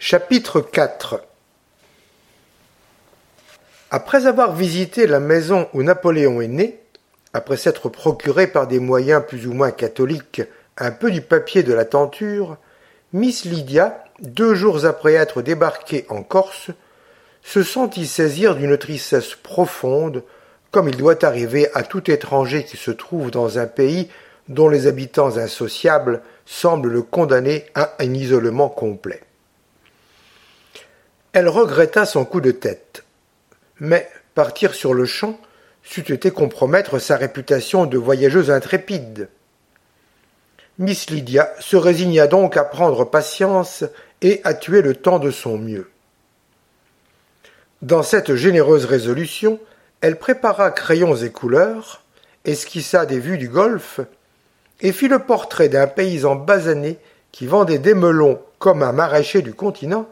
Chapitre 4 Après avoir visité la maison où Napoléon est né, après s'être procuré par des moyens plus ou moins catholiques un peu du papier de la tenture, Miss Lydia, deux jours après être débarquée en Corse, se sentit saisir d'une tristesse profonde, comme il doit arriver à tout étranger qui se trouve dans un pays dont les habitants insociables semblent le condamner à un isolement complet. Elle regretta son coup de tête. Mais partir sur le champ c'eût été compromettre sa réputation de voyageuse intrépide. Miss Lydia se résigna donc à prendre patience et à tuer le temps de son mieux. Dans cette généreuse résolution, elle prépara crayons et couleurs, esquissa des vues du golfe, et fit le portrait d'un paysan basané qui vendait des melons comme un maraîcher du continent,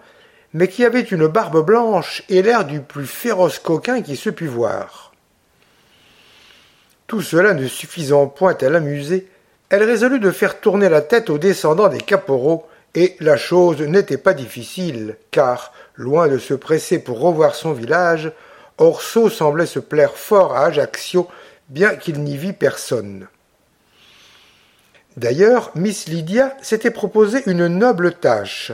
mais qui avait une barbe blanche et l'air du plus féroce coquin qui se pût voir. Tout cela ne suffisant point à l'amuser, elle résolut de faire tourner la tête aux descendants des caporaux, et la chose n'était pas difficile, car, loin de se presser pour revoir son village, Orso semblait se plaire fort à Ajaccio, bien qu'il n'y vît personne. D'ailleurs, Miss Lydia s'était proposé une noble tâche,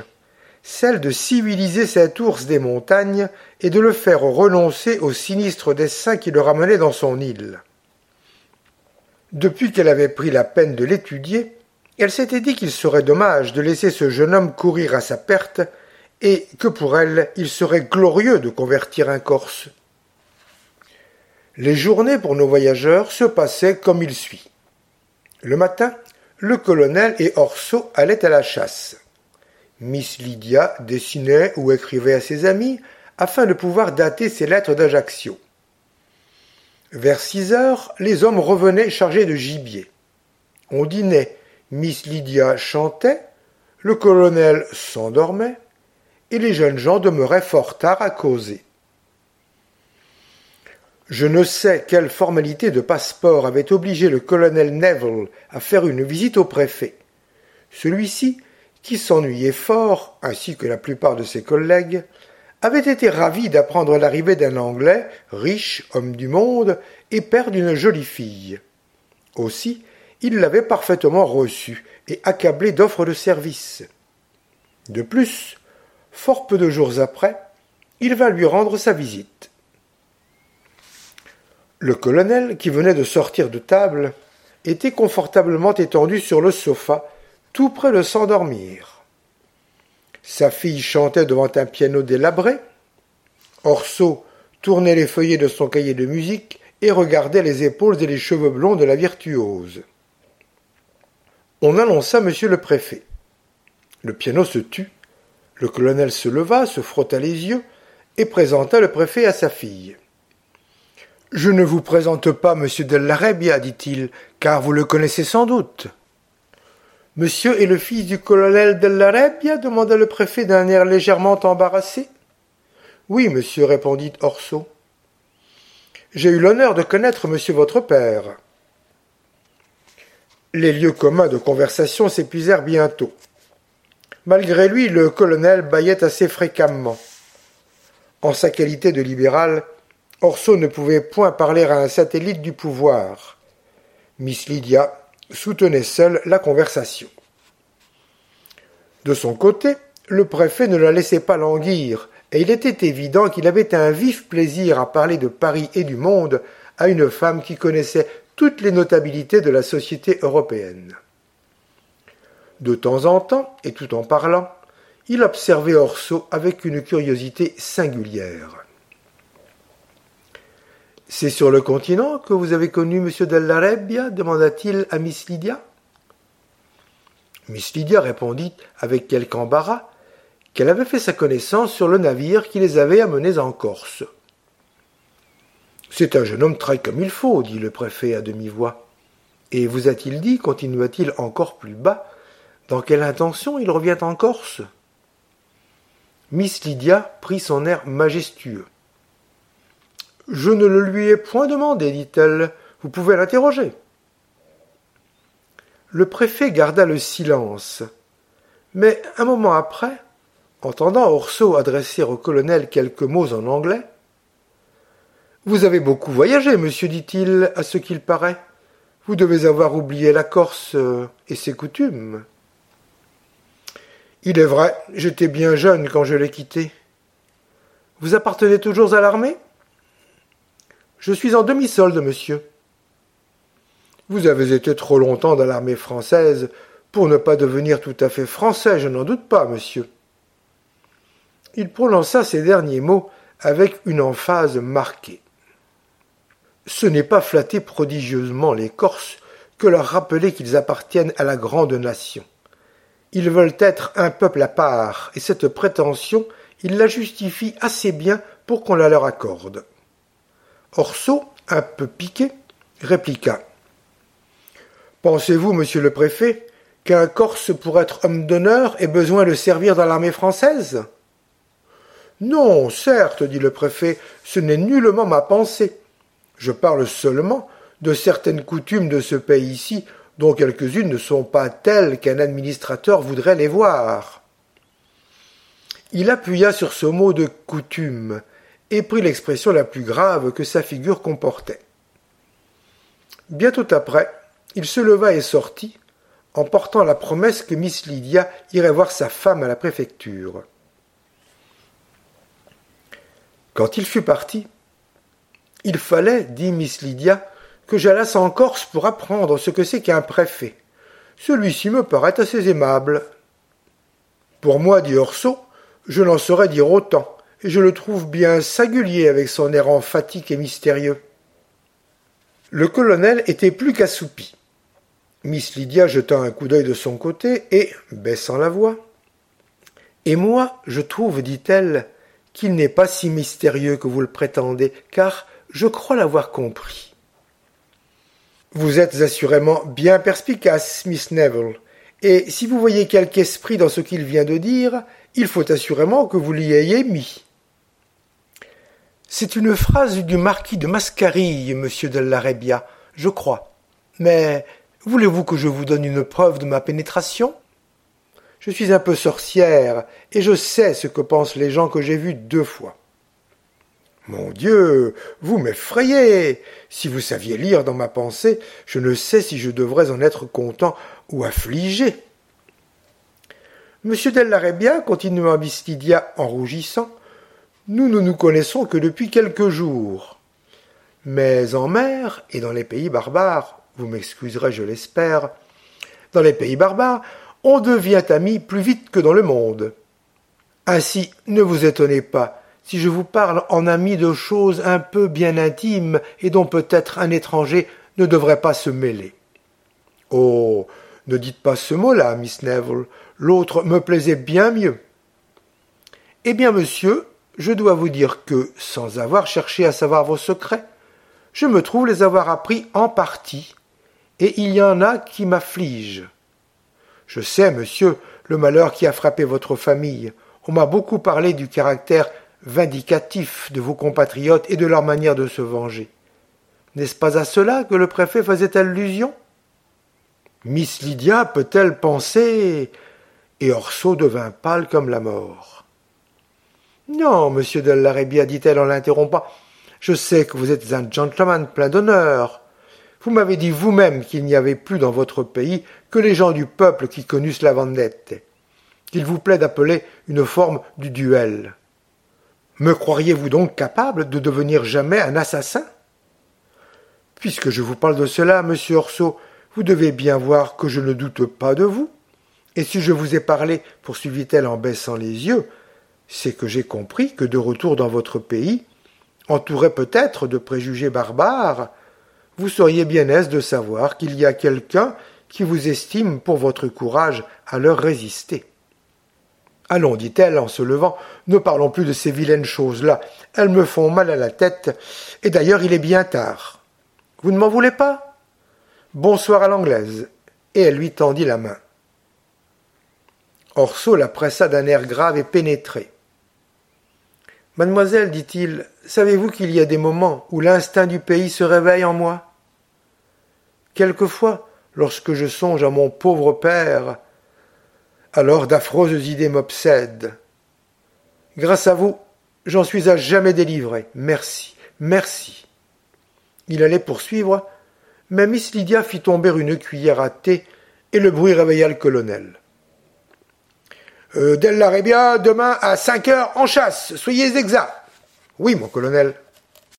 celle de civiliser cet ours des montagnes et de le faire renoncer au sinistre dessein qui le ramenait dans son île. Depuis qu'elle avait pris la peine de l'étudier, elle s'était dit qu'il serait dommage de laisser ce jeune homme courir à sa perte, et que pour elle il serait glorieux de convertir un Corse. Les journées pour nos voyageurs se passaient comme il suit. Le matin, le colonel et Orso allaient à la chasse. Miss Lydia dessinait ou écrivait à ses amis afin de pouvoir dater ses lettres d'Ajaccio. Vers six heures, les hommes revenaient chargés de gibier. On dînait, Miss Lydia chantait, le colonel s'endormait, et les jeunes gens demeuraient fort tard à causer. Je ne sais quelle formalité de passeport avait obligé le colonel Neville à faire une visite au préfet. Celui-ci, qui s'ennuyait fort, ainsi que la plupart de ses collègues, avait été ravi d'apprendre l'arrivée d'un Anglais, riche, homme du monde, et père d'une jolie fille. Aussi, il l'avait parfaitement reçu et accablé d'offres de service. De plus, fort peu de jours après, il vint lui rendre sa visite. Le colonel, qui venait de sortir de table, était confortablement étendu sur le sofa, tout près de s'endormir. Sa fille chantait devant un piano délabré. Orso tournait les feuillets de son cahier de musique et regardait les épaules et les cheveux blonds de la virtuose. On annonça monsieur le préfet. Le piano se tut. Le colonel se leva, se frotta les yeux et présenta le préfet à sa fille. Je ne vous présente pas monsieur Dell'Arabia, dit-il, car vous le connaissez sans doute. Monsieur est le fils du colonel Dell'Arabia demanda le préfet d'un air légèrement embarrassé. Oui, monsieur, répondit Orso. J'ai eu l'honneur de connaître monsieur votre père. Les lieux communs de conversation s'épuisèrent bientôt. Malgré lui, le colonel bâillait assez fréquemment. En sa qualité de libéral, Orso ne pouvait point parler à un satellite du pouvoir. Miss Lydia soutenait seule la conversation. De son côté, le préfet ne la laissait pas languir, et il était évident qu'il avait un vif plaisir à parler de Paris et du monde à une femme qui connaissait toutes les notabilités de la société européenne. De temps en temps, et tout en parlant, il observait Orso avec une curiosité singulière. C'est sur le continent que vous avez connu M. Dell'Arabia demanda-t-il à Miss Lydia. Miss Lydia répondit avec quelque embarras qu'elle avait fait sa connaissance sur le navire qui les avait amenés en Corse. C'est un jeune homme très comme il faut, dit le préfet à demi-voix. Et vous a-t-il dit, continua-t-il encore plus bas, dans quelle intention il revient en Corse? Miss Lydia prit son air majestueux. Je ne le lui ai point demandé, dit-elle. Vous pouvez l'interroger. Le préfet garda le silence. Mais un moment après, Entendant Orso adresser au colonel quelques mots en anglais, Vous avez beaucoup voyagé, monsieur, dit-il, à ce qu'il paraît. Vous devez avoir oublié la Corse euh, et ses coutumes. Il est vrai, j'étais bien jeune quand je l'ai quitté. Vous appartenez toujours à l'armée? Je suis en demi-solde, monsieur. Vous avez été trop longtemps dans l'armée française pour ne pas devenir tout à fait français, je n'en doute pas, monsieur. Il prononça ces derniers mots avec une emphase marquée. Ce n'est pas flatter prodigieusement les Corses que leur rappeler qu'ils appartiennent à la grande nation. Ils veulent être un peuple à part, et cette prétention, ils la justifient assez bien pour qu'on la leur accorde. Orso, un peu piqué, répliqua. Pensez-vous, monsieur le préfet, qu'un Corse pour être homme d'honneur ait besoin de servir dans l'armée française? Non, certes, dit le préfet, ce n'est nullement ma pensée. Je parle seulement de certaines coutumes de ce pays-ci dont quelques-unes ne sont pas telles qu'un administrateur voudrait les voir. Il appuya sur ce mot de coutume et prit l'expression la plus grave que sa figure comportait. Bientôt après, il se leva et sortit, en portant la promesse que Miss Lydia irait voir sa femme à la préfecture. Quand il fut parti, il fallait, dit Miss Lydia, que j'allasse en Corse pour apprendre ce que c'est qu'un préfet. Celui-ci me paraît assez aimable. Pour moi, dit Orso, je n'en saurais dire autant, je le trouve bien singulier avec son air emphatique et mystérieux. Le colonel était plus qu'assoupi. Miss Lydia jeta un coup d'œil de son côté et, baissant la voix, Et moi, je trouve, dit-elle, qu'il n'est pas si mystérieux que vous le prétendez, car je crois l'avoir compris. Vous êtes assurément bien perspicace, Miss Neville, et si vous voyez quelque esprit dans ce qu'il vient de dire, il faut assurément que vous l'y ayez mis. C'est une phrase du marquis de Mascarille, monsieur de je crois. Mais voulez-vous que je vous donne une preuve de ma pénétration? Je suis un peu sorcière, et je sais ce que pensent les gens que j'ai vus deux fois. Mon Dieu, vous m'effrayez. Si vous saviez lire dans ma pensée, je ne sais si je devrais en être content ou affligé. Monsieur Della continua Bistidia en rougissant, nous ne nous connaissons que depuis quelques jours. Mais en mer et dans les pays barbares, vous m'excuserez, je l'espère, dans les pays barbares, on devient amis plus vite que dans le monde. Ainsi, ne vous étonnez pas si je vous parle en ami de choses un peu bien intimes et dont peut-être un étranger ne devrait pas se mêler. Oh. Ne dites pas ce mot-là, Miss Neville. L'autre me plaisait bien mieux. Eh bien, monsieur, je dois vous dire que, sans avoir cherché à savoir vos secrets, je me trouve les avoir appris en partie, et il y en a qui m'affligent. Je sais, monsieur, le malheur qui a frappé votre famille. On m'a beaucoup parlé du caractère vindicatif de vos compatriotes et de leur manière de se venger. N'est-ce pas à cela que le préfet faisait allusion? Miss Lydia peut-elle penser Et Orso devint pâle comme la mort. Non, monsieur de l'Arabia, dit-elle en l'interrompant, je sais que vous êtes un gentleman plein d'honneur. Vous m'avez dit vous-même qu'il n'y avait plus dans votre pays que les gens du peuple qui connussent la vendette, qu'il vous plaît d'appeler une forme du duel. Me croiriez-vous donc capable de devenir jamais un assassin? Puisque je vous parle de cela, monsieur Orso, vous devez bien voir que je ne doute pas de vous. Et si je vous ai parlé, poursuivit-elle en baissant les yeux, c'est que j'ai compris que de retour dans votre pays, entouré peut-être de préjugés barbares, vous seriez bien aise de savoir qu'il y a quelqu'un qui vous estime pour votre courage à leur résister. Allons, dit-elle en se levant, ne parlons plus de ces vilaines choses-là. Elles me font mal à la tête, et d'ailleurs il est bien tard. Vous ne m'en voulez pas? Bonsoir à l'anglaise. Et elle lui tendit la main. Orso la pressa d'un air grave et pénétré. Mademoiselle, dit-il, savez-vous qu'il y a des moments où l'instinct du pays se réveille en moi? Quelquefois, lorsque je songe à mon pauvre père, alors d'affreuses idées m'obsèdent. Grâce à vous, j'en suis à jamais délivré. Merci, merci. Il allait poursuivre, mais Miss Lydia fit tomber une cuillère à thé et le bruit réveilla le colonel euh, Del demain à 5 heures en chasse. Soyez exacts. Oui, mon colonel.